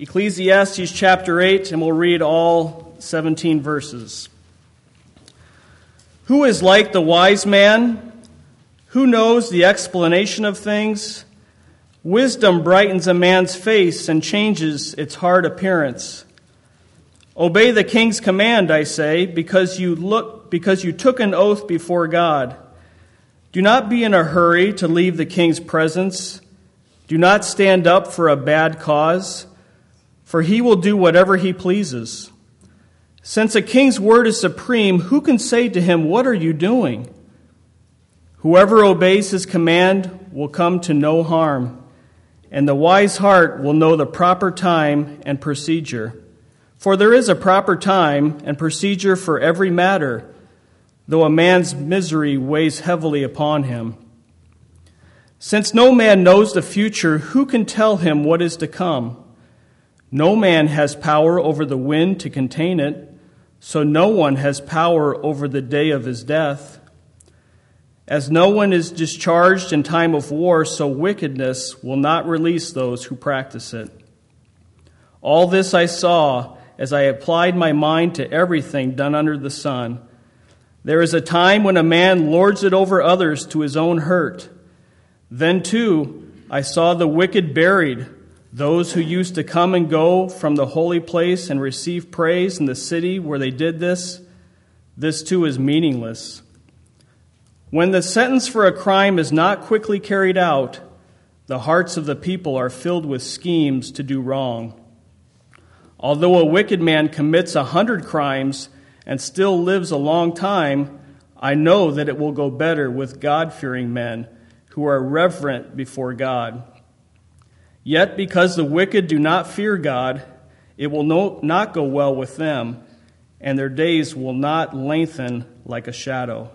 Ecclesiastes chapter 8, and we'll read all 17 verses. Who is like the wise man? Who knows the explanation of things? Wisdom brightens a man's face and changes its hard appearance. Obey the king's command, I say, because you look because you took an oath before God. Do not be in a hurry to leave the king's presence. Do not stand up for a bad cause, for he will do whatever he pleases. Since a king's word is supreme, who can say to him, What are you doing? Whoever obeys his command will come to no harm, and the wise heart will know the proper time and procedure. For there is a proper time and procedure for every matter, though a man's misery weighs heavily upon him. Since no man knows the future, who can tell him what is to come? No man has power over the wind to contain it, so no one has power over the day of his death. As no one is discharged in time of war, so wickedness will not release those who practice it. All this I saw as I applied my mind to everything done under the sun. There is a time when a man lords it over others to his own hurt. Then, too, I saw the wicked buried, those who used to come and go from the holy place and receive praise in the city where they did this. This, too, is meaningless. When the sentence for a crime is not quickly carried out, the hearts of the people are filled with schemes to do wrong. Although a wicked man commits a hundred crimes and still lives a long time, I know that it will go better with God fearing men who are reverent before God. Yet, because the wicked do not fear God, it will no, not go well with them, and their days will not lengthen like a shadow.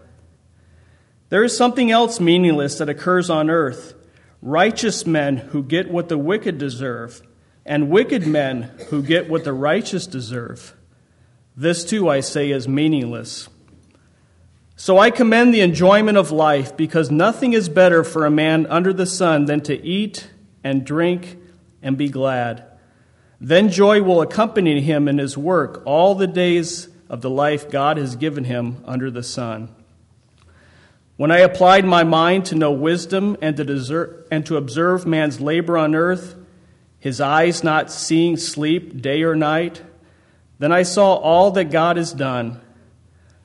There is something else meaningless that occurs on earth righteous men who get what the wicked deserve, and wicked men who get what the righteous deserve. This too, I say, is meaningless. So I commend the enjoyment of life, because nothing is better for a man under the sun than to eat and drink and be glad. Then joy will accompany him in his work all the days of the life God has given him under the sun. When I applied my mind to know wisdom and to, desert, and to observe man's labor on earth, his eyes not seeing sleep day or night, then I saw all that God has done.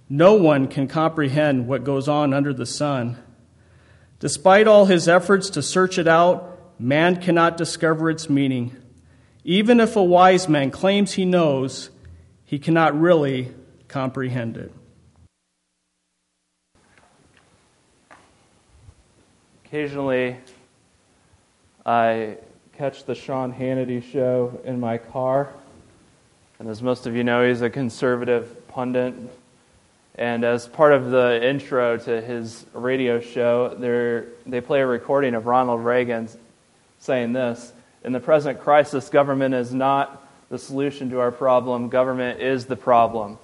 No one can comprehend what goes on under the sun. Despite all his efforts to search it out, man cannot discover its meaning. Even if a wise man claims he knows, he cannot really comprehend it. Occasionally, I catch the Sean Hannity show in my car. And as most of you know, he's a conservative pundit. And as part of the intro to his radio show, they play a recording of Ronald Reagan saying this In the present crisis, government is not the solution to our problem, government is the problem.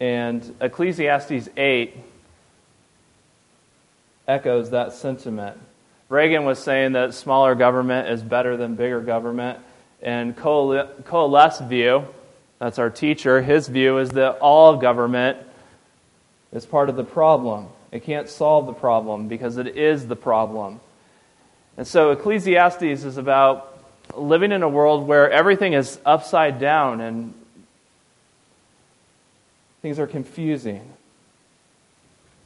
And Ecclesiastes 8 echoes that sentiment. Reagan was saying that smaller government is better than bigger government. And Qoheleth's view, that's our teacher, his view is that all government is part of the problem. It can't solve the problem because it is the problem. And so Ecclesiastes is about living in a world where everything is upside down and things are confusing.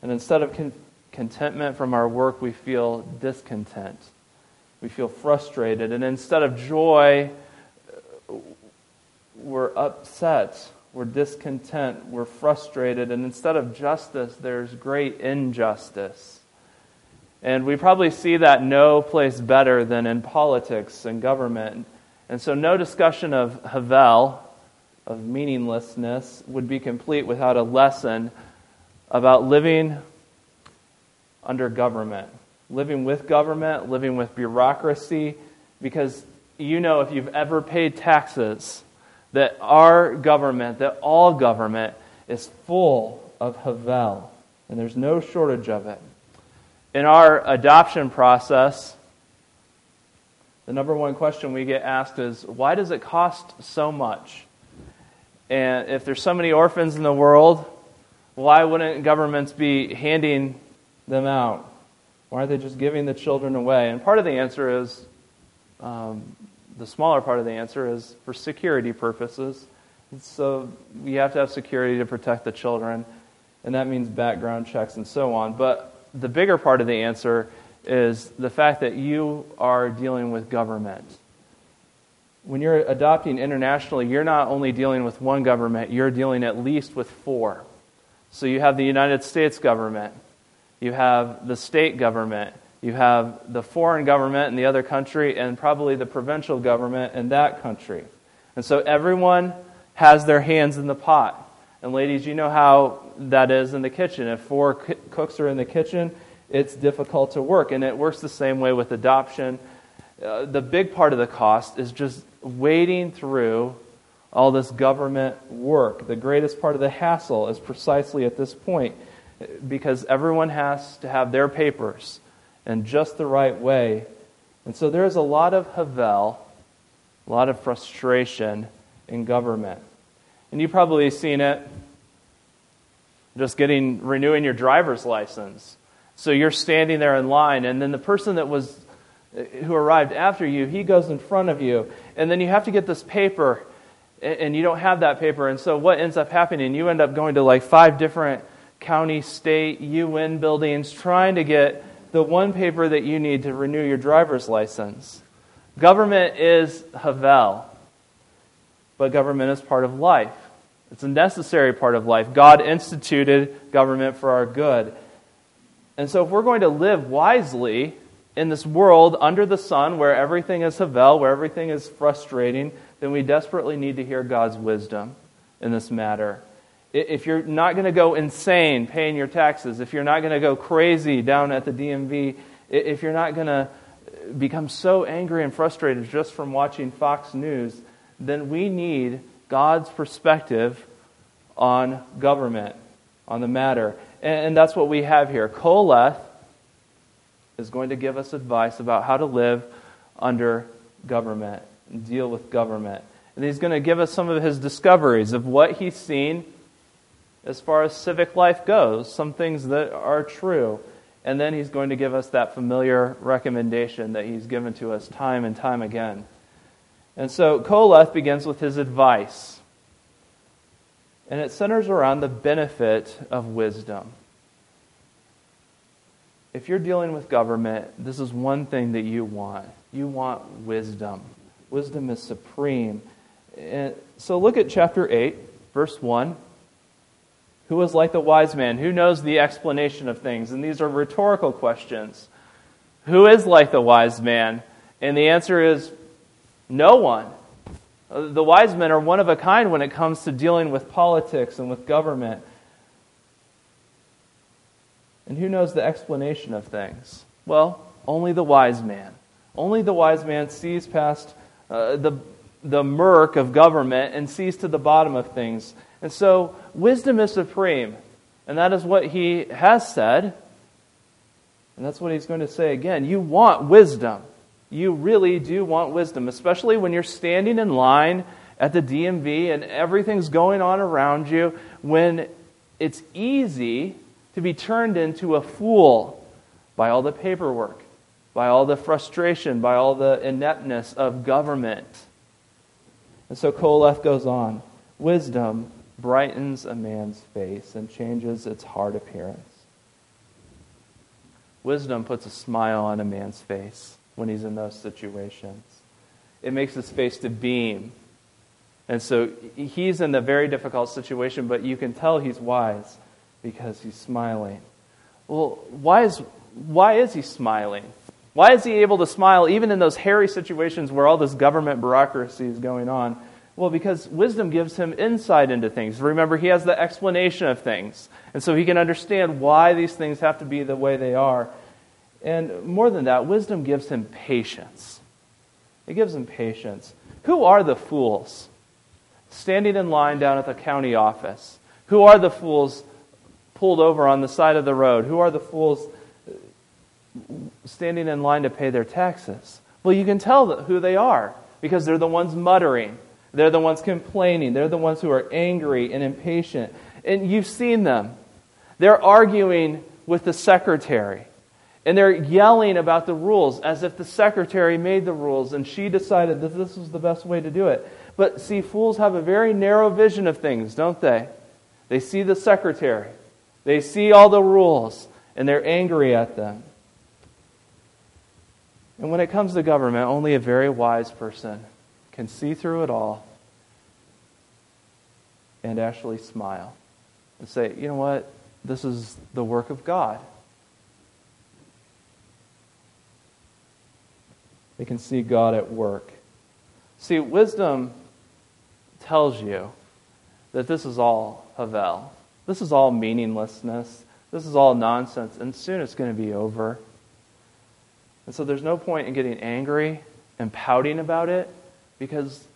And instead of con- contentment from our work, we feel discontent. We feel frustrated. And instead of joy, we're upset. We're discontent. We're frustrated. And instead of justice, there's great injustice. And we probably see that no place better than in politics and government. And so, no discussion of Havel, of meaninglessness, would be complete without a lesson about living under government, living with government, living with bureaucracy, because you know if you've ever paid taxes that our government, that all government, is full of Havel, and there's no shortage of it. In our adoption process, the number one question we get asked is why does it cost so much? And if there's so many orphans in the world, why wouldn't governments be handing them out? Why aren't they just giving the children away? And part of the answer is um, the smaller part of the answer is for security purposes. So you have to have security to protect the children, and that means background checks and so on. But the bigger part of the answer is the fact that you are dealing with government. When you're adopting internationally, you're not only dealing with one government, you're dealing at least with four. So you have the United States government, you have the state government, you have the foreign government in the other country, and probably the provincial government in that country. And so everyone has their hands in the pot. And ladies, you know how that is in the kitchen. If four cooks are in the kitchen, it's difficult to work. And it works the same way with adoption. Uh, the big part of the cost is just wading through all this government work. The greatest part of the hassle is precisely at this point because everyone has to have their papers in just the right way. And so there is a lot of havel, a lot of frustration in government. And you've probably seen it just getting renewing your driver's license. So you're standing there in line, and then the person that was who arrived after you, he goes in front of you, and then you have to get this paper, and you don't have that paper. And so what ends up happening? You end up going to like five different county, state, UN buildings trying to get the one paper that you need to renew your driver's license. Government is Havel, but government is part of life. It's a necessary part of life. God instituted government for our good. And so, if we're going to live wisely in this world under the sun where everything is Havel, where everything is frustrating, then we desperately need to hear God's wisdom in this matter. If you're not going to go insane paying your taxes, if you're not going to go crazy down at the DMV, if you're not going to become so angry and frustrated just from watching Fox News, then we need God's perspective on government, on the matter. And, that's what we have here. Qoheleth is going to give us advice about how to live under government and deal with government. And he's going to give us some of his discoveries of what he's seen as far as civic life goes, some things that are true. And then he's going to give us that familiar recommendation that he's given to us time and time again. And so Qoheleth begins with his advice. And it centers around the benefit of wisdom. If you're dealing with government, this is one thing that you want. You want wisdom. Wisdom is supreme. And so look at chapter 8, verse 1. Who is like the wise man? Who knows the explanation of things? And these are rhetorical questions. Who is like the wise man? And the answer is no one. The wise men are one of a kind when it comes to dealing with politics and with government. And who knows the explanation of things? Well, only the wise man. Only the wise man sees past uh, the, the murk of government and sees to the bottom of things. And so, wisdom is supreme. And that is what he has said. And that's what he's going to say again. You want wisdom you really do want wisdom, especially when you're standing in line at the DMV and everything's going on around you, when it's easy to be turned into a fool by all the paperwork, by all the frustration, by all the ineptness of government. And so Qoheleth goes on Wisdom brightens a man's face and changes its hard appearance. Wisdom puts a smile on a man's face when he's in those situations. It makes his face to beam. And so he's in a very difficult situation, but you can tell he's wise because he's smiling. Well, why is, why is he smiling? Why is he able to smile even in those hairy situations where all this government bureaucracy is going on? Well, because wisdom gives him insight into things. Remember, he has the explanation of things. And so he can understand why these things have to be the way they are. And more than that, wisdom gives him patience. It gives him patience. Who are the fools standing in line down at the county office? Who are the fools pulled over on the side of the road? Who are the fools standing in line to pay their taxes? Well, you can tell who they are because they're the ones muttering. They're the ones complaining. They're the ones who are angry and impatient. And you've seen them. They're arguing with the secretary. And they're yelling about the rules as if the secretary made the rules and she decided that this was the best way to do it. But see, fools have a very narrow vision of things, don't they? They see the secretary, they see all the rules, and they're angry at them. And when it comes to government, only a very wise person can see through it all and actually smile and say, you know what? This is the work of God. They can see God at work. See, wisdom tells you that this is all Havel. This is all meaninglessness. This is all nonsense. And soon it's going to be over. And so there's no point in getting angry and pouting about it because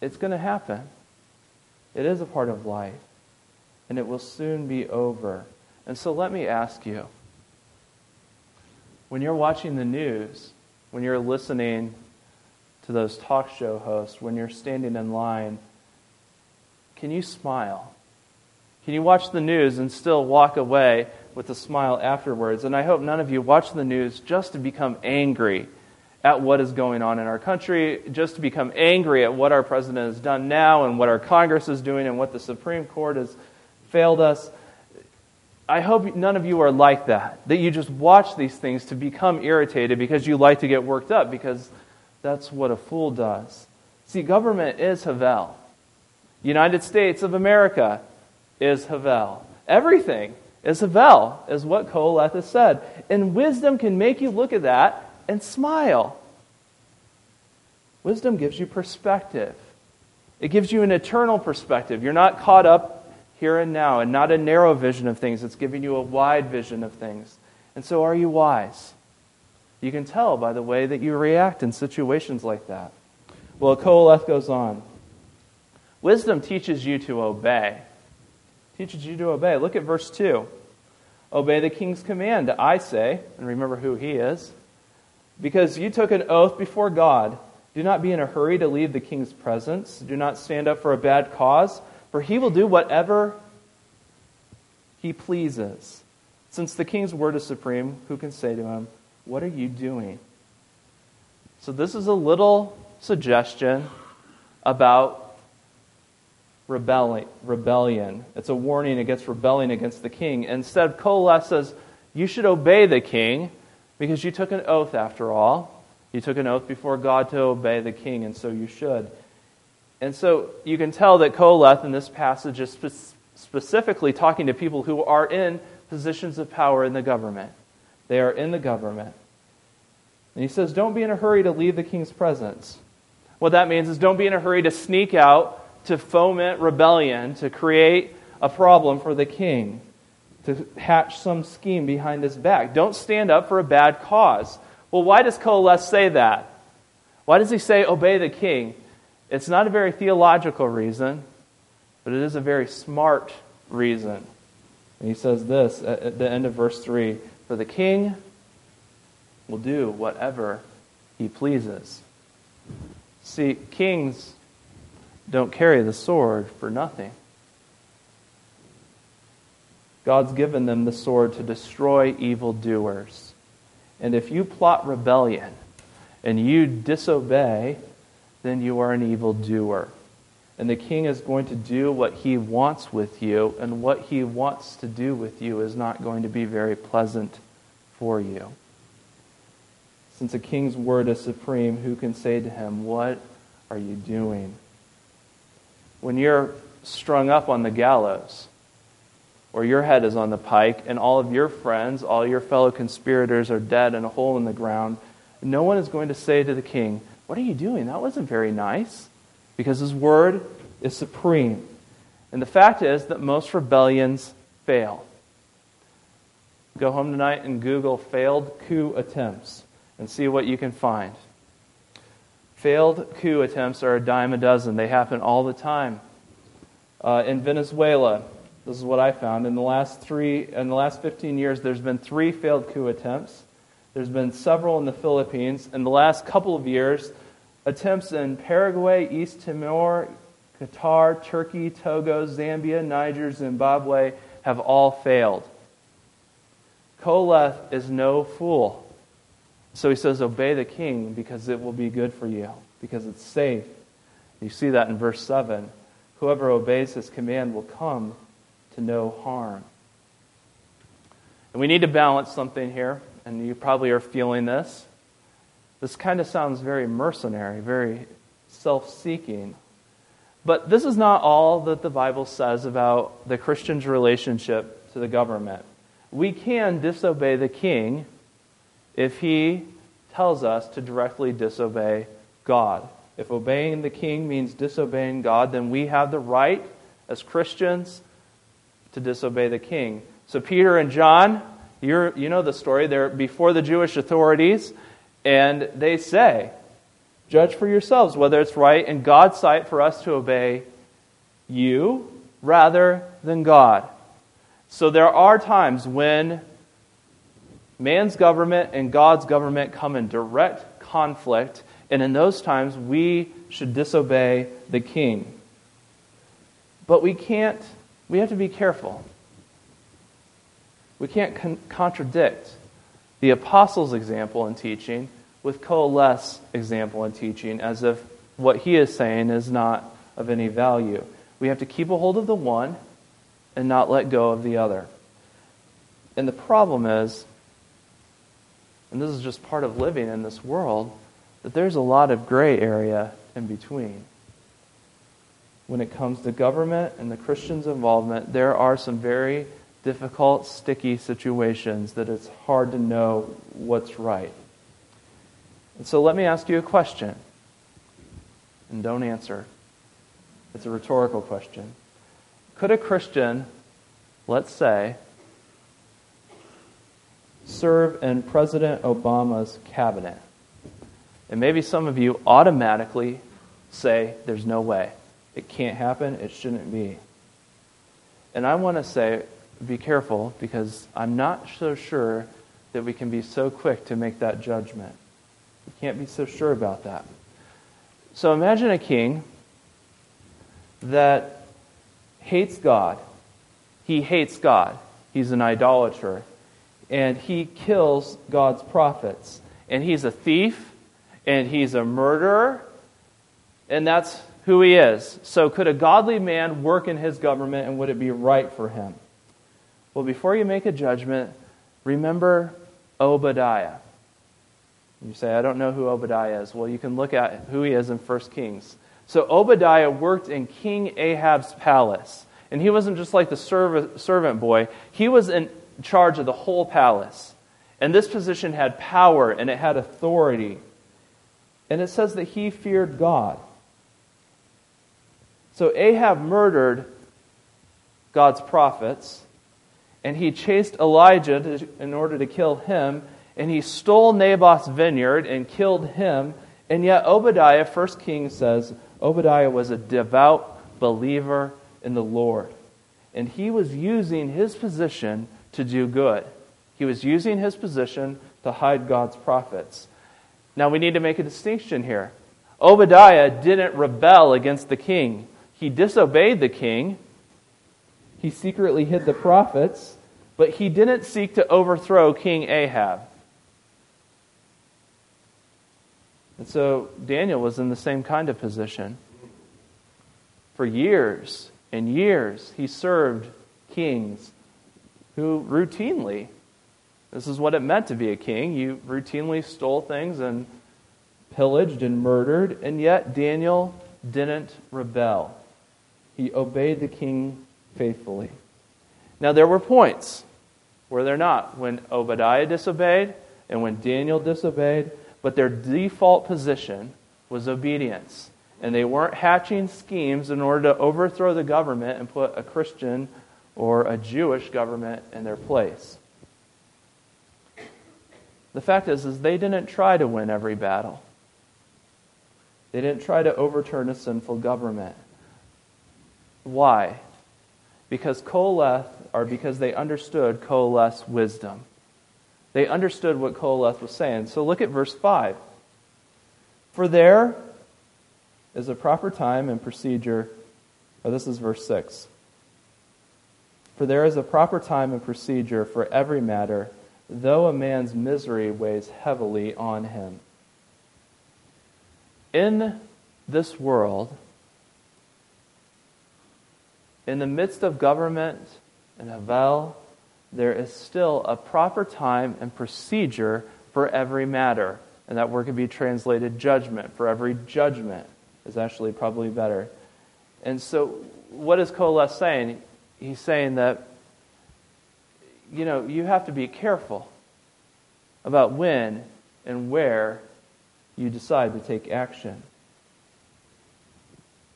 it's going to happen. It is a part of life. And it will soon be over. And so let me ask you when you're watching the news, when you're listening to those talk show hosts, when you're standing in line, can you smile? Can you watch the news and still walk away with a smile afterwards? And I hope none of you watch the news just to become angry at what is going on in our country, just to become angry at what our president has done now and what our Congress is doing and what the Supreme Court has failed us. I hope none of you are like that, that you just watch these things to become irritated because you like to get worked up, because that's what a fool does. See, government is Havel. United States of America is Havel. Everything is Havel, is what Qoheleth has said. And wisdom can make you look at that and smile. Wisdom gives you perspective. It gives you an eternal perspective. You're not caught up here and now and not a narrow vision of things. It's giving you a wide vision of things. And so, are you wise? You can tell by the way that you react in situations like that. Well, Qoheleth goes on. Wisdom teaches you to obey. Teaches you to obey. Look at verse 2. Obey the king's command, I say, and remember who he is. Because you took an oath before God. Do not be in a hurry to leave the king's presence. Do not stand up for a bad cause for he will do whatever he pleases. Since the king's word is supreme, who can say to him, What are you doing? So, this is a little suggestion about rebellion. It's a warning against rebelling against the king. Instead, Qoheleth says, You should obey the king because you took an oath after all. You took an oath before God to obey the king, and so you should. And so you can tell that Qoheleth in this passage is spe- specifically talking to people who are in positions of power in the government. They are in the government. And he says, Don't be in a hurry to leave the king's presence. What that means is don't be in a hurry to sneak out, to foment rebellion, to create a problem for the king, to hatch some scheme behind his back. Don't stand up for a bad cause. Well, why does Qoheleth say that? Why does he say, Obey the king? It's not a very theological reason, but it is a very smart reason. And he says this at the end of verse 3 For the king will do whatever he pleases. See, kings don't carry the sword for nothing. God's given them the sword to destroy evildoers. And if you plot rebellion and you disobey, then you are an evildoer. And the king is going to do what he wants with you, and what he wants to do with you is not going to be very pleasant for you. Since a king's word is supreme, who can say to him, What are you doing? When you're strung up on the gallows, or your head is on the pike, and all of your friends, all your fellow conspirators are dead in a hole in the ground, no one is going to say to the king, what are you doing? That wasn't very nice. Because his word is supreme. And the fact is that most rebellions fail. Go home tonight and Google failed coup attempts and see what you can find. Failed coup attempts are a dime a dozen, they happen all the time. Uh, in Venezuela, this is what I found. In the last three, in the last 15 years, there's been three failed coup attempts. There's been several in the Philippines. In the last couple of years, attempts in Paraguay, East Timor, Qatar, Turkey, Togo, Zambia, Niger, Zimbabwe have all failed. Qoheleth is no fool. So he says, Obey the king because it will be good for you, because it's safe. You see that in verse 7. Whoever obeys his command will come to no harm. And we need to balance something here, and you probably are feeling this. This kind of sounds very mercenary, very self seeking. But this is not all that the Bible says about the Christian's relationship to the government. We can disobey the king if he tells us to directly disobey God. If obeying the king means disobeying God, then we have the right as Christians to disobey the king. So Peter and John, you you know the story. They're before the Jewish authorities, and they say, Judge for yourselves whether it's right in God's sight for us to obey you rather than God. So there are times when man's government and God's government come in direct conflict, and in those times we should disobey the king. But we can't, we have to be careful. We can't con- contradict the apostles' example in teaching with Qoheleth's example in teaching as if what he is saying is not of any value. We have to keep a hold of the one and not let go of the other. And the problem is, and this is just part of living in this world, that there's a lot of gray area in between. When it comes to government and the Christian's involvement, there are some very difficult, sticky situations that it's hard to know what's right. And so let me ask you a question. And don't answer. It's a rhetorical question. Could a Christian, let's say, serve in President Obama's cabinet? And maybe some of you automatically say, there's no way. It can't happen. It shouldn't be. And I want to say, be careful because I'm not so sure that we can be so quick to make that judgment. We can't be so sure about that. So imagine a king that hates God. He hates God. He's an idolater. And he kills God's prophets. And he's a thief. And he's a murderer. And that's who he is. So, could a godly man work in his government and would it be right for him? Well, before you make a judgment, remember Obadiah. You say, I don't know who Obadiah is. Well, you can look at who he is in 1 Kings. So Obadiah worked in King Ahab's palace. And he wasn't just like the servant boy, he was in charge of the whole palace. And this position had power and it had authority. And it says that he feared God. So Ahab murdered God's prophets, and he chased Elijah to, in order to kill him, and he stole Naboth's vineyard and killed him. And yet, Obadiah, 1 Kings says, Obadiah was a devout believer in the Lord. And he was using his position to do good. He was using his position to hide God's prophets. Now, we need to make a distinction here. Obadiah didn't rebel against the king, he disobeyed the king. He secretly hid the prophets, but he didn't seek to overthrow King Ahab. And so Daniel was in the same kind of position. For years and years, he served kings who routinely, this is what it meant to be a king, you routinely stole things and pillaged and murdered, and yet Daniel didn't rebel. He obeyed the king faithfully. Now, there were points, were there not, when Obadiah disobeyed and when Daniel disobeyed, but their default position was obedience. And they weren't hatching schemes in order to overthrow the government and put a Christian or a Jewish government in their place. The fact is, is they didn't try to win every battle. They didn't try to overturn a sinful government. Why? Because Qoheleth, or because they understood Qoheleth's wisdom. They understood what Qoheleth was saying. So look at verse 5. For there is a proper time and procedure. Oh, this is verse 6. For there is a proper time and procedure for every matter, though a man's misery weighs heavily on him. In this world, in the midst of government and Havel, there is still a proper time and procedure for every matter. And that word can be translated judgment. For every judgment is actually probably better. And so, what is Qoheleth saying? He's saying that, you know, you have to be careful about when and where you decide to take action.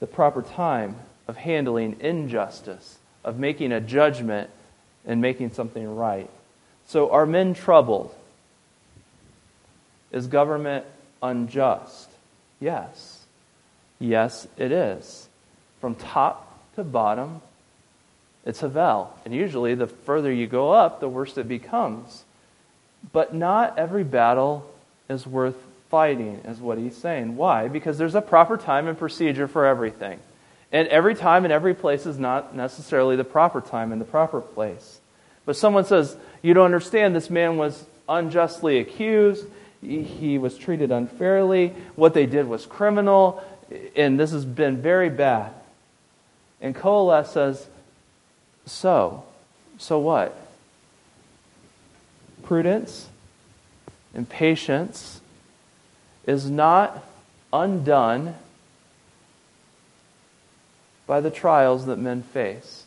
The proper time of handling injustice, of making a judgment and making something right. So, are men troubled? Is government unjust? Yes. Yes, it is. From top to bottom, it's Havel. And usually, the further you go up, the worse it becomes. But not every battle is worth fighting, is what he's saying. Why? Because there's a proper time and procedure for everything. And every time and every place is not necessarily the proper time and the proper place. But someone says, You don't understand, this man was unjustly accused, he was treated unfairly, what they did was criminal, and this has been very bad. And Qoheleth says, So, so what? Prudence and patience is not undone by the trials that men face.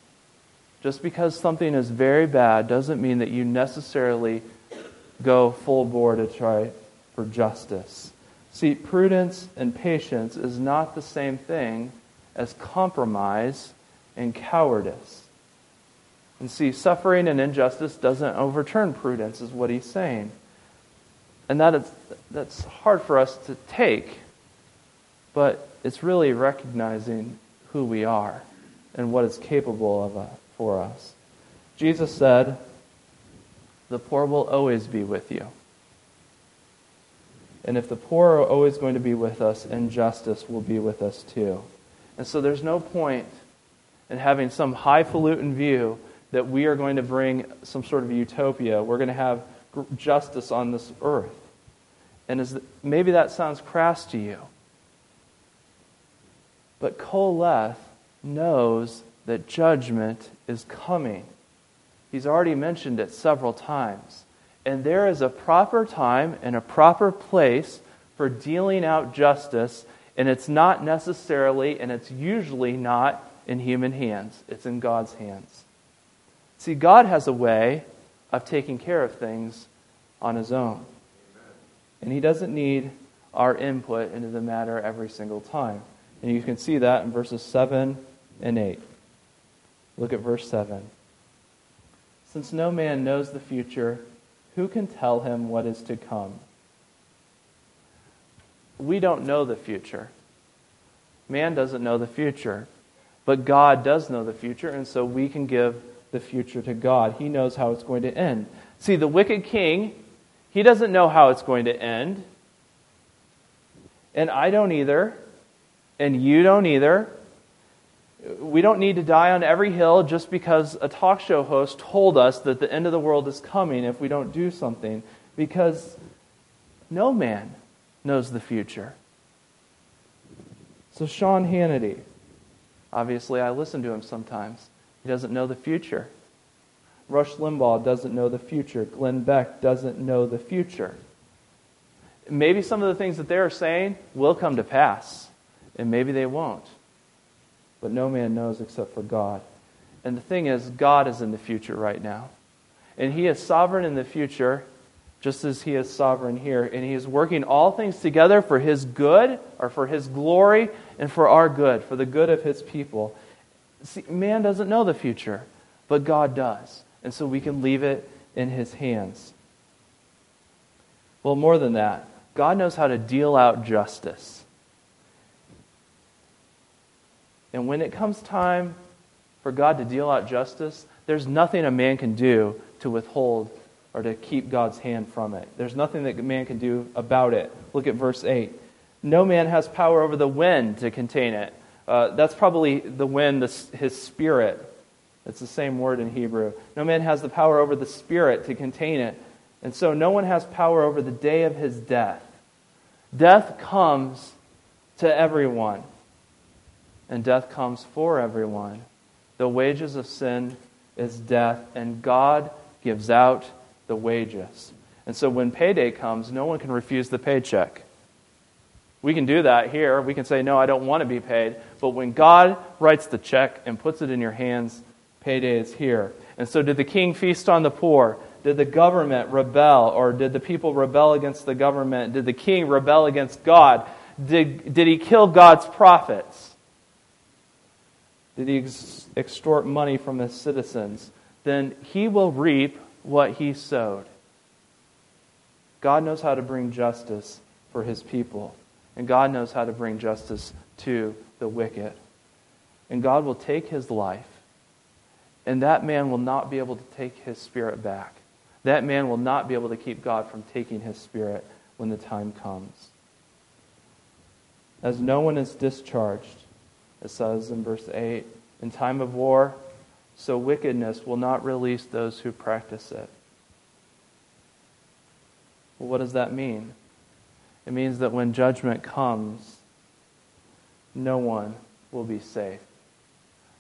Just because something is very bad doesn't mean that you necessarily go full bore to try for justice. See, prudence and patience is not the same thing as compromise and cowardice. And see, suffering and injustice doesn't overturn prudence, is what he's saying. And that is, that's hard for us to take, but it's really recognizing who we are and what is capable of uh, for us. Jesus said, The poor will always be with you. And if the poor are always going to be with us, injustice will be with us too. And so there's no point in having some highfalutin view that we are going to bring some sort of utopia. We're going to have justice on this earth. And the, maybe that sounds crass to you. But Qoheleth knows that judgment is coming. He's already mentioned it several times. And there is a proper time and a proper place for dealing out justice, and it's not necessarily, and it's usually not in human hands, it's in God's hands. See, God has a way of taking care of things on His own. And He doesn't need our input into the matter every single time. And you can see that in verses 7 and 8. Look at verse 7. Since no man knows the future, who can tell him what is to come? We don't know the future. Man doesn't know the future. But God does know the future, and so we can give the future to God. He knows how it's going to end. See, the wicked king, he doesn't know how it's going to end. And I don't either and you don't either. We don't need to die on every hill just because a talk show host told us that the end of the world is coming if we don't do something, because no man knows the future. So, Sean Hannity, obviously, I listen to him sometimes. He doesn't know the future. Rush Limbaugh doesn't know the future. Glenn Beck doesn't know the future. Maybe some of the things that they're saying will come to pass and maybe they won't. But no man knows except for God. And the thing is, God is in the future right now. And He is sovereign in the future, just as He is sovereign here. And He is working all things together for His good, or for His glory, and for our good, for the good of His people. See, man doesn't know the future, but God does. And so we can leave it in His hands. Well, more than that, God knows how to deal out justice. And when it comes time for God to deal out justice, there's nothing a man can do to withhold or to keep God's hand from it. There's nothing that man can do about it. Look at verse 8. No man has power over the wind to contain it. Uh, that's probably the wind, the, his spirit. It's the same word in Hebrew. No man has the power over the spirit to contain it. And so no one has power over the day of his death. Death comes to everyone, and death comes for everyone. The wages of sin is death, and God gives out the wages. And so when payday comes, no one can refuse the paycheck. We can do that here. We can say, No, I don't want to be paid. But when God writes the check and puts it in your hands, payday is here. And so, did the king feast on the poor? Did the government rebel? Or did the people rebel against the government? Did the king rebel against God? Did, did he kill God's prophets? Did he ex- extort money from his citizens? Then he will reap what he sowed. God knows how to bring justice for his people. And God knows how to bring justice to the wicked. And God will take his life, and that man will not be able to take his spirit back. That man will not be able to keep God from taking his spirit when the time comes. As no one is discharged, it says in verse 8, in time of war, so wickedness will not release those who practice it. Well, what does that mean? It means that when judgment comes, no one will be safe.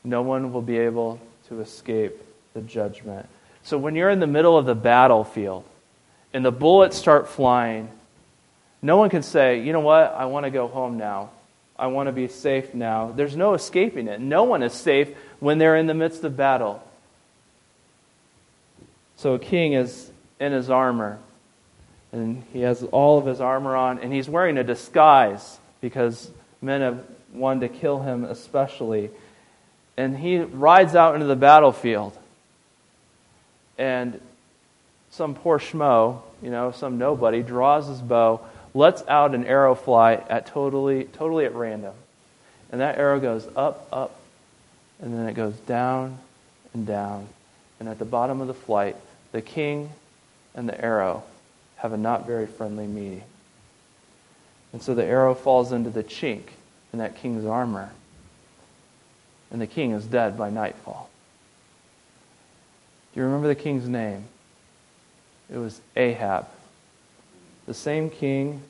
No one will be able to escape the judgment. So when you're in the middle of the battlefield and the bullets start flying, no one can say, you know what, I want to go home now. I want to be safe now. There's no escaping it. No one is safe when they're in the midst of battle. So a king is in his armor and he has all of his armor on, and he's wearing a disguise because men have wanted to kill him, especially. And he rides out into the battlefield, and some poor schmo, you know, some nobody, draws his bow, lets out an arrow fly at totally, totally at random, and that arrow goes up, up, and then it goes down and down, and at the bottom of the flight, the king and the arrow have a not very friendly meeting. And so the arrow falls into the chink in that king's armor. And the king is dead by nightfall. Do you remember the king's name? It was Ahab, the same king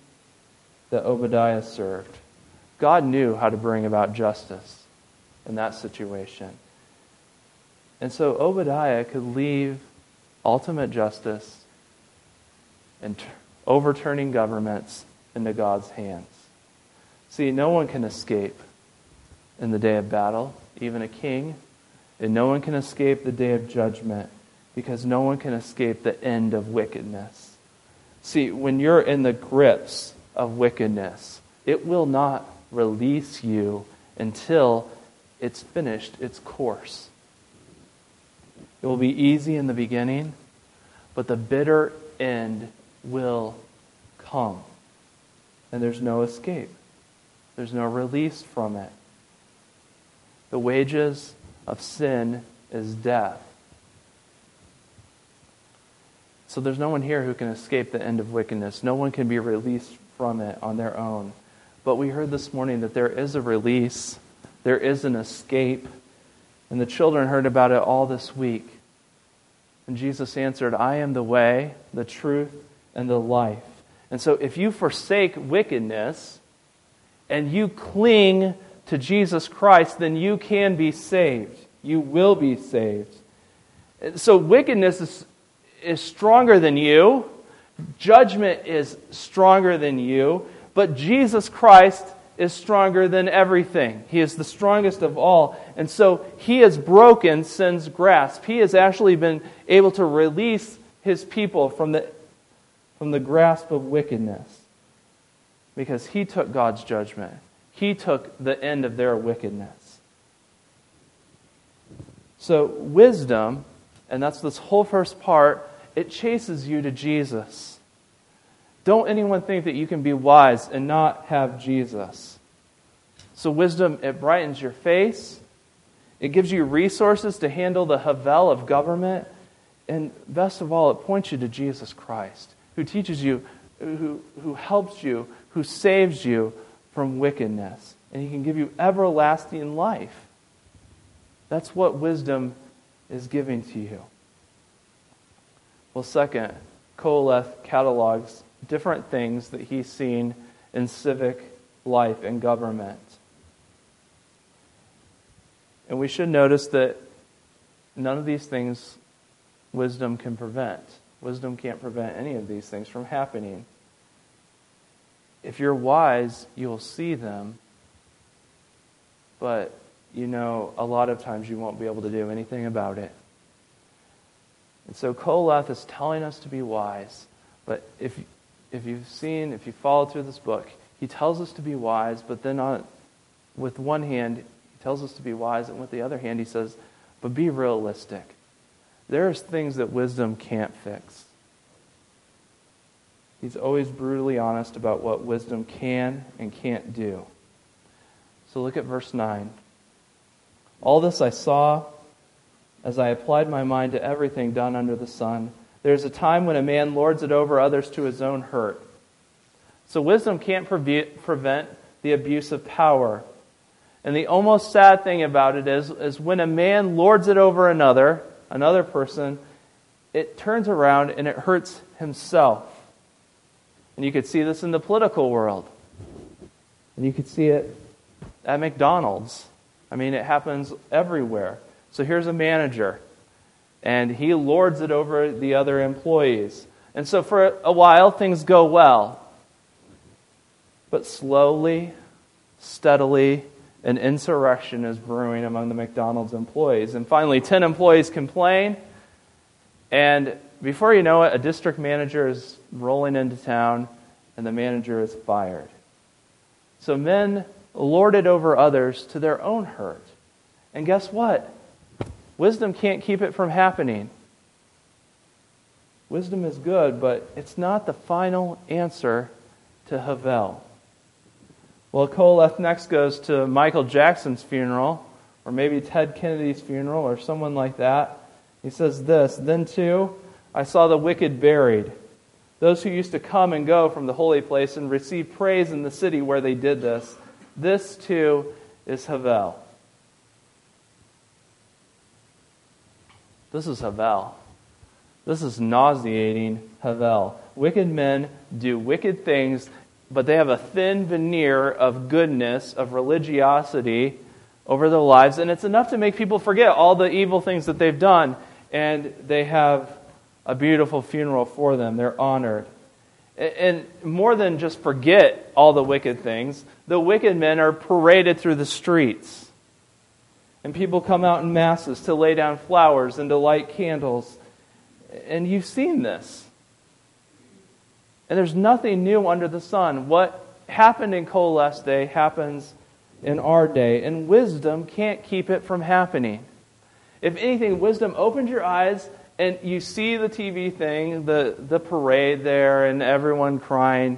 that Obadiah served. God knew how to bring about justice in that situation. And so Obadiah could leave ultimate justice and overturning governments into God's hands. See, no one can escape in the day of battle, even a king, and no one can escape the day of judgment because no one can escape the end of wickedness. See, when you're in the grips of wickedness, it will not release you until it's finished its course. It will be easy in the beginning, but the bitter end will come. And there's no escape, there's no release from it. The wages of sin is death. So there's no one here who can escape the end of wickedness. No one can be released from it on their own. But we heard this morning that there is a release, there is an escape. And the children heard about it all this week. And Jesus answered, I am the way, the truth, and the life. And so if you forsake wickedness and you cling to Jesus Christ, then you can be saved. You will be saved. So wickedness is, is stronger than you, judgment is stronger than you, but Jesus Christ is stronger than everything. He is the strongest of all. And so he has broken sin's grasp. He has actually been able to release his people from the from the grasp of wickedness because he took God's judgment. He took the end of their wickedness. So, wisdom, and that's this whole first part, it chases you to Jesus. Don't anyone think that you can be wise and not have Jesus. So, wisdom, it brightens your face. It gives you resources to handle the havel of government And best of all, it points you to Jesus Christ, who teaches you, who, who helps you, who saves you from wickedness. And he can give you everlasting life. That's what wisdom is giving to you. Well, second, Qoheleth catalogs different things that he's seen in civic life and government. And we should notice that none of these things wisdom can prevent. Wisdom can't prevent any of these things from happening. If you're wise, you'll see them, but you know, a lot of times you won't be able to do anything about it. And so Qoheleth is telling us to be wise. But if, if you've seen, if you follow through this book, he tells us to be wise, but then on, with one hand, he tells us to be wise, and with the other hand, he says, but be realistic. There's things that wisdom can't fix. He's always brutally honest about what wisdom can and can't do. So look at verse 9. All this I saw as I applied my mind to everything done under the sun. There's a time when a man lords it over others to his own hurt. So wisdom can't prevent the abuse of power. And the almost sad thing about it is, is when a man lords it over another, another person, it turns around and it hurts himself. And you could see this in the political world. And you could see it at McDonald's. I mean, it happens everywhere. So here's a manager, and he lords it over the other employees. And so for a while, things go well. But slowly, steadily, an insurrection is brewing among the McDonald's employees. And finally, 10 employees complain, and before you know it, a district manager is rolling into town, and the manager is fired. So men lord it over others to their own hurt. And guess what? Wisdom can't keep it from happening. Wisdom is good, but it's not the final answer to Hebel. Well, Qoheleth next goes to Michael Jackson's funeral, or maybe Ted Kennedy's funeral, or someone like that. He says this Then, too, I saw the wicked buried, those who used to come and go from the holy place and receive praise in the city where they did this. This too is Hebel. This is Hebel. This is nauseating Hebel. Wicked men do wicked things, but they have a thin veneer of goodness, of religiosity over their lives, and it's enough to make people forget all the evil things that they've done, and they have a beautiful funeral for them. They're honored. And more than just forget all the wicked things, the wicked men are paraded through the streets. And people come out in masses to lay down flowers and to light candles. And you've seen this. And there's nothing new under the sun. What happened in Qoheleth's day happens in our day. And wisdom can't keep it from happening. If anything, wisdom opens your eyes and you see the TV thing, the, the parade there, and everyone crying,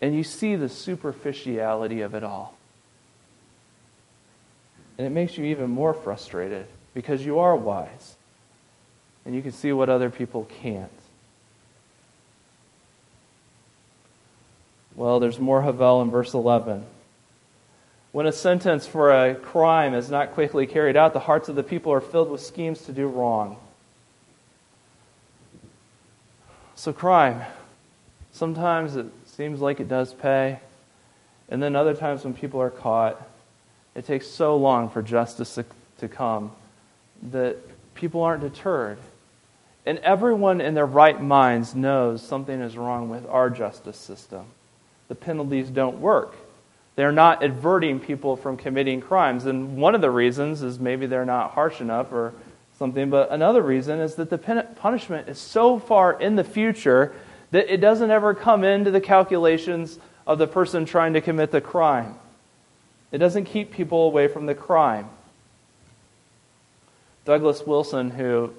and you see the superficiality of it all. And it makes you even more frustrated because you are wise and you can see what other people can't. Well, there's more Hebel in verse 11. When a sentence for a crime is not quickly carried out, the hearts of the people are filled with schemes to do wrong. So, crime. Sometimes it seems like it does pay. And then other times when people are caught, it takes so long for justice to come that people aren't deterred. And everyone in their right minds knows something is wrong with our justice system. The penalties don't work. They're not averting people from committing crimes. And one of the reasons is maybe they're not harsh enough or something. But another reason is that the punishment is so far in the future that it doesn't ever come into the calculations of the person trying to commit the crime. It doesn't keep people away from the crime. Douglas Wilson, who,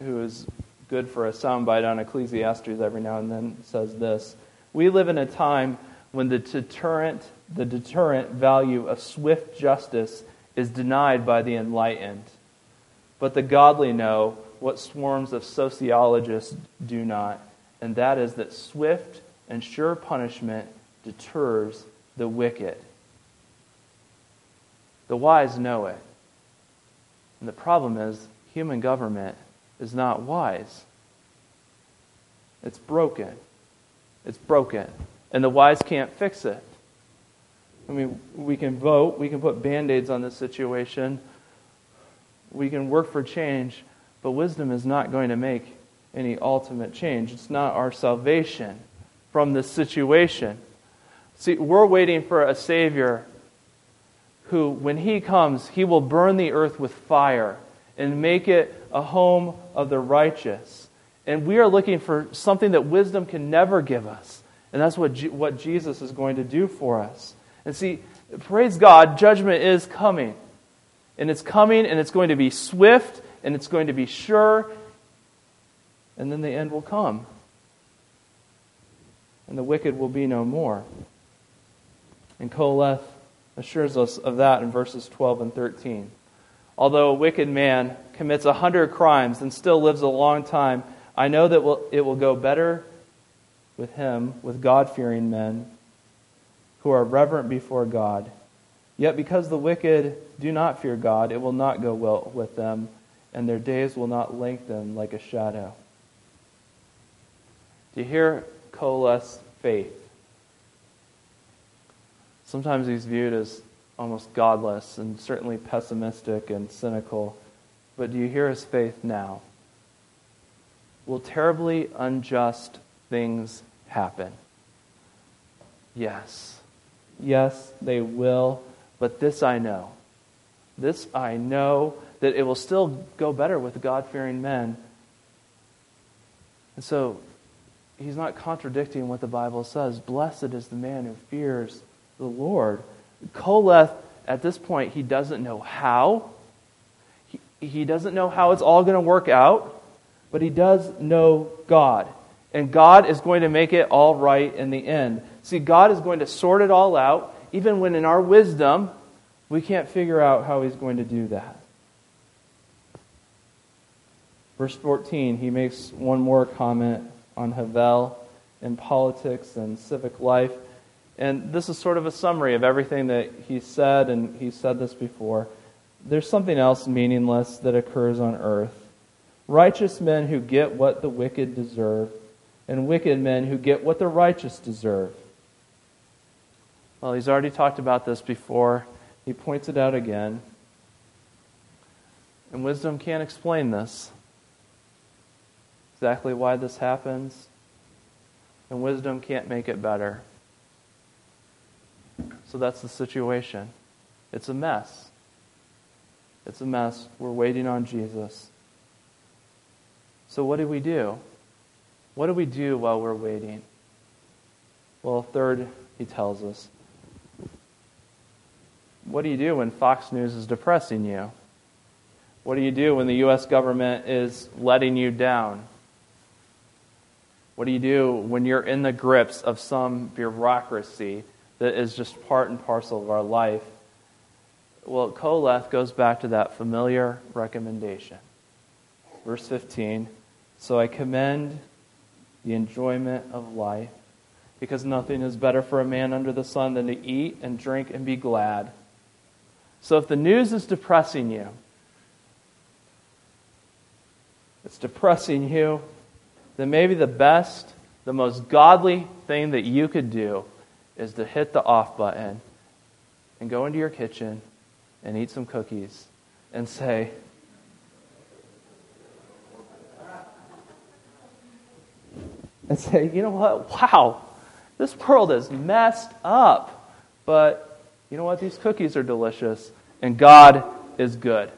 who is good for a soundbite on Ecclesiastes every now and then, says this We live in a time when the deterrent, the deterrent value of swift justice is denied by the enlightened. But the godly know what swarms of sociologists do not, and that is that swift and sure punishment deters the wicked. The wise know it. And the problem is, human government is not wise. It's broken. It's broken. And the wise can't fix it. I mean, we can vote, we can put band aids on this situation, we can work for change, but wisdom is not going to make any ultimate change. It's not our salvation from this situation. See, we're waiting for a Savior who, when He comes, He will burn the earth with fire and make it a home of the righteous. And we are looking for something that wisdom can never give us. And that's what, what Jesus is going to do for us. And see, praise God, judgment is coming. And it's coming, and it's going to be swift, and it's going to be sure, and then the end will come. And the wicked will be no more. And Qoheleth assures us of that in verses 12 and 13. Although a wicked man commits a hundred crimes and still lives a long time, I know that it will go better with him, with God fearing men who are reverent before God. Yet because the wicked do not fear God, it will not go well with them, and their days will not lengthen like a shadow. Do you hear Qoheleth's faith? Sometimes he's viewed as almost godless and certainly pessimistic and cynical. But do you hear his faith now? Will terribly unjust things happen? Yes. Yes, they will. But this I know. This I know that it will still go better with God fearing men. And so he's not contradicting what the Bible says. Blessed is the man who fears the Lord. Qoheleth, at this point, he doesn't know how. He, he doesn't know how it's all going to work out, but he does know God. And God is going to make it all right in the end. See, God is going to sort it all out, even when in our wisdom, we can't figure out how he's going to do that. Verse 14, he makes one more comment on Hebel in politics and civic life. And this is sort of a summary of everything that he said, and he said this before. There's something else meaningless that occurs on earth. Righteous men who get what the wicked deserve, and wicked men who get what the righteous deserve. Well, he's already talked about this before. He points it out again. And wisdom can't explain this. Exactly why this happens. And wisdom can't make it better. So that's the situation. It's a mess. It's a mess. We're waiting on Jesus. So, what do we do? What do we do while we're waiting? Well, third, he tells us what do you do when Fox News is depressing you? What do you do when the U.S. government is letting you down? What do you do when you're in the grips of some bureaucracy that is just part and parcel of our life? Well, Qoheleth goes back to that familiar recommendation. Verse 15 So I commend the enjoyment of life, because nothing is better for a man under the sun than to eat and drink and be glad so if the news is depressing you, it's depressing you, then maybe the best, the most godly thing that you could do is to hit the off button and go into your kitchen and eat some cookies and say, and say, you know what? Wow, this world is messed up. But you know what? These cookies are delicious, and God is good.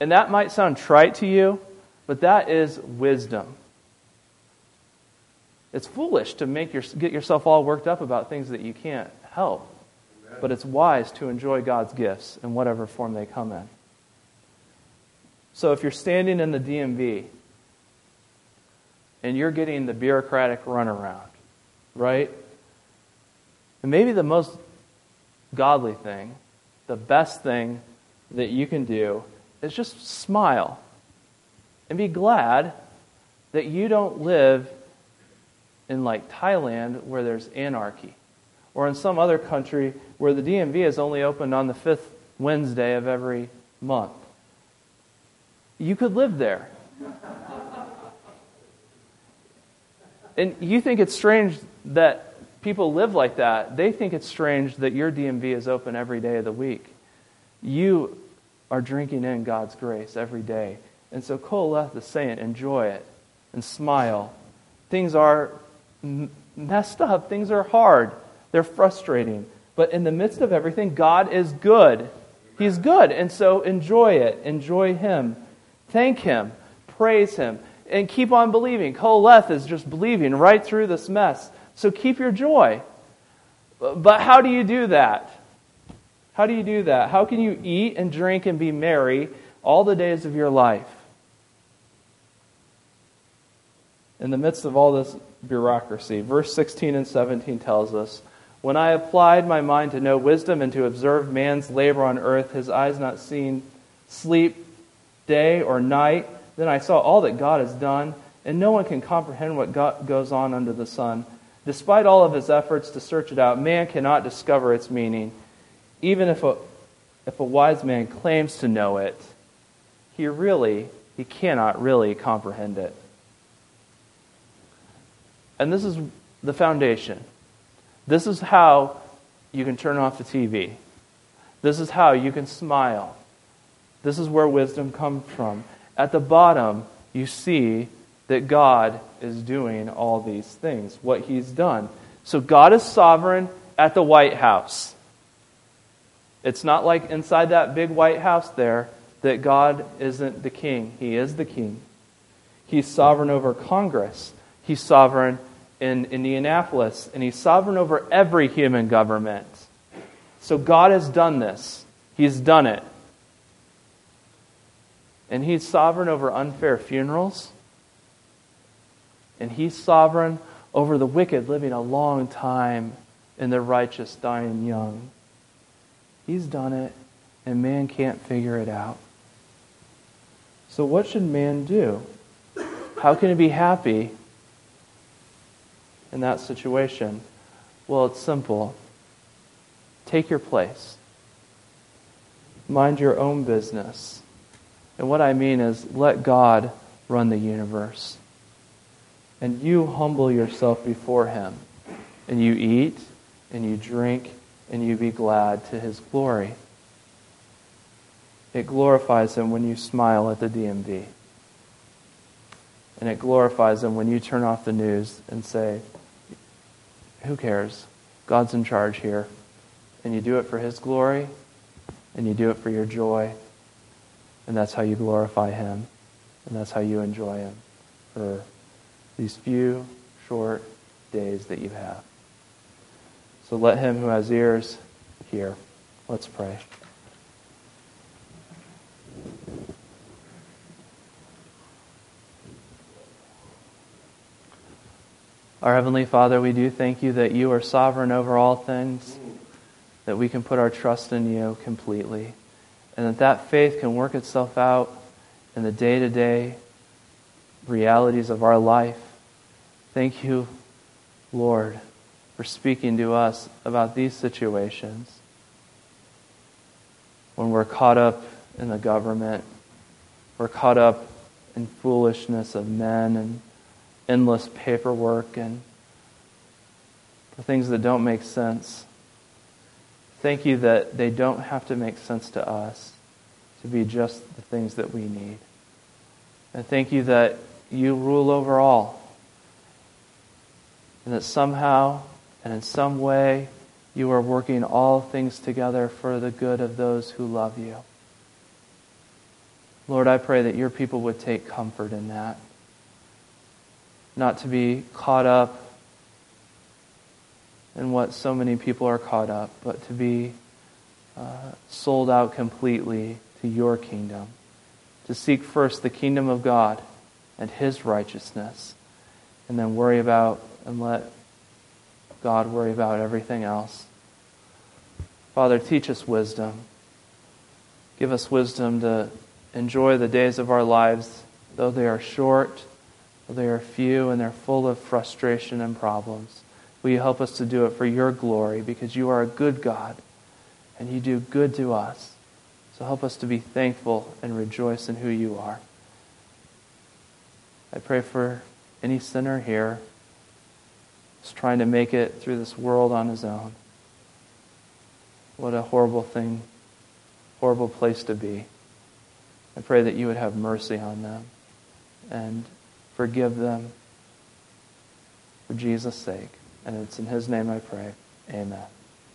And that might sound trite to you, but that is wisdom. It's foolish to make your, get yourself all worked up about things that you can't help. But it's wise to enjoy God's gifts in whatever form they come in. So if you're standing in the DMV and you're getting the bureaucratic runaround, right? And maybe the most godly thing, the best thing that you can do is just smile. And be glad that you don't live in like Thailand where there's anarchy or in some other country where the DMV is only opened on the fifth Wednesday of every month. You could live there. and you think it's strange that people live like that. They think it's strange that your DMV is open every day of the week. You are drinking in God's grace every day. And so Qoheleth is saying, enjoy it and smile. Things are messed up, things are hard, they're frustrating. But in the midst of everything, God is good. He's good. And so enjoy it. Enjoy Him. Thank Him. Praise Him. And keep on believing. Qoheleth is just believing right through this mess. So keep your joy. But how do you do that? How do you do that? How can you eat and drink and be merry all the days of your life? In the midst of all this bureaucracy, verse 16 and 17 tells us when I applied my mind to know wisdom and to observe man's labor on earth, his eyes not seen sleep day or night, then I saw all that God has done, and no one can comprehend what God goes on under the sun. Despite all of his efforts to search it out, man cannot discover its meaning. Even if a, if a wise man claims to know it, he really, he cannot really comprehend it. And this is the foundation. This is how you can turn off the TV. This is how you can smile. This is where wisdom comes from. At the bottom, you see that God is doing all these things, what He's done. So God is sovereign at the White House. It's not like inside that big White House there that God isn't the king. He is the king. He's sovereign over Congress, He's sovereign in Indianapolis, and he's sovereign over every human government. So God has done this. He's done it. And he's sovereign over unfair funerals. And he's sovereign over the wicked living a long time and the righteous dying young. He's done it, and man can't figure it out. So, what should man do? How can he be happy in that situation? Well, it's simple. Take your place. Mind your own business. And what I mean is let God run the universe. And you humble yourself before Him. And you eat and you drink and you be glad to His glory. It glorifies Him when you smile at the DMV. And it glorifies Him when you turn off the news and say, who cares? God's in charge here. And you do it for His glory, and you do it for your joy, and that's how you glorify Him, and that's how you enjoy Him for these few short days that you have. So let him who has ears hear. Let's pray. Our Heavenly Father, we do thank you that you are sovereign over all things, that we can put our trust in you completely, and that that faith can work itself out in the day to day realities of our life. Thank you, Lord, for speaking to us about these situations. When we're caught up in the government, we're caught up in foolishness of men and endless paperwork and the things that don't make sense. Thank you that they don't have to make sense to us to be just the things that we need. And thank you that you rule over all. And that somehow and in some way you are working all things together for the good of those who love you. Lord, I pray that your people would take comfort in that not to be caught up in what so many people are caught up, but to be uh, sold out completely to your kingdom. To seek first the kingdom of God and his righteousness, and then worry about and let God worry about everything else. Father, teach us wisdom. Give us wisdom to enjoy the days of our lives though they are short, they are few, and they're full of frustration and problems. Will you help us to do it for your glory because you are a good God and you do good to us. So help us to be thankful and rejoice in who you are. I pray for any sinner here who's trying to make it through this world on his own. What a horrible thing, horrible place to be. I pray that you would have mercy on them and forgive them for Jesus' sake. And it's in his name I pray. Amen.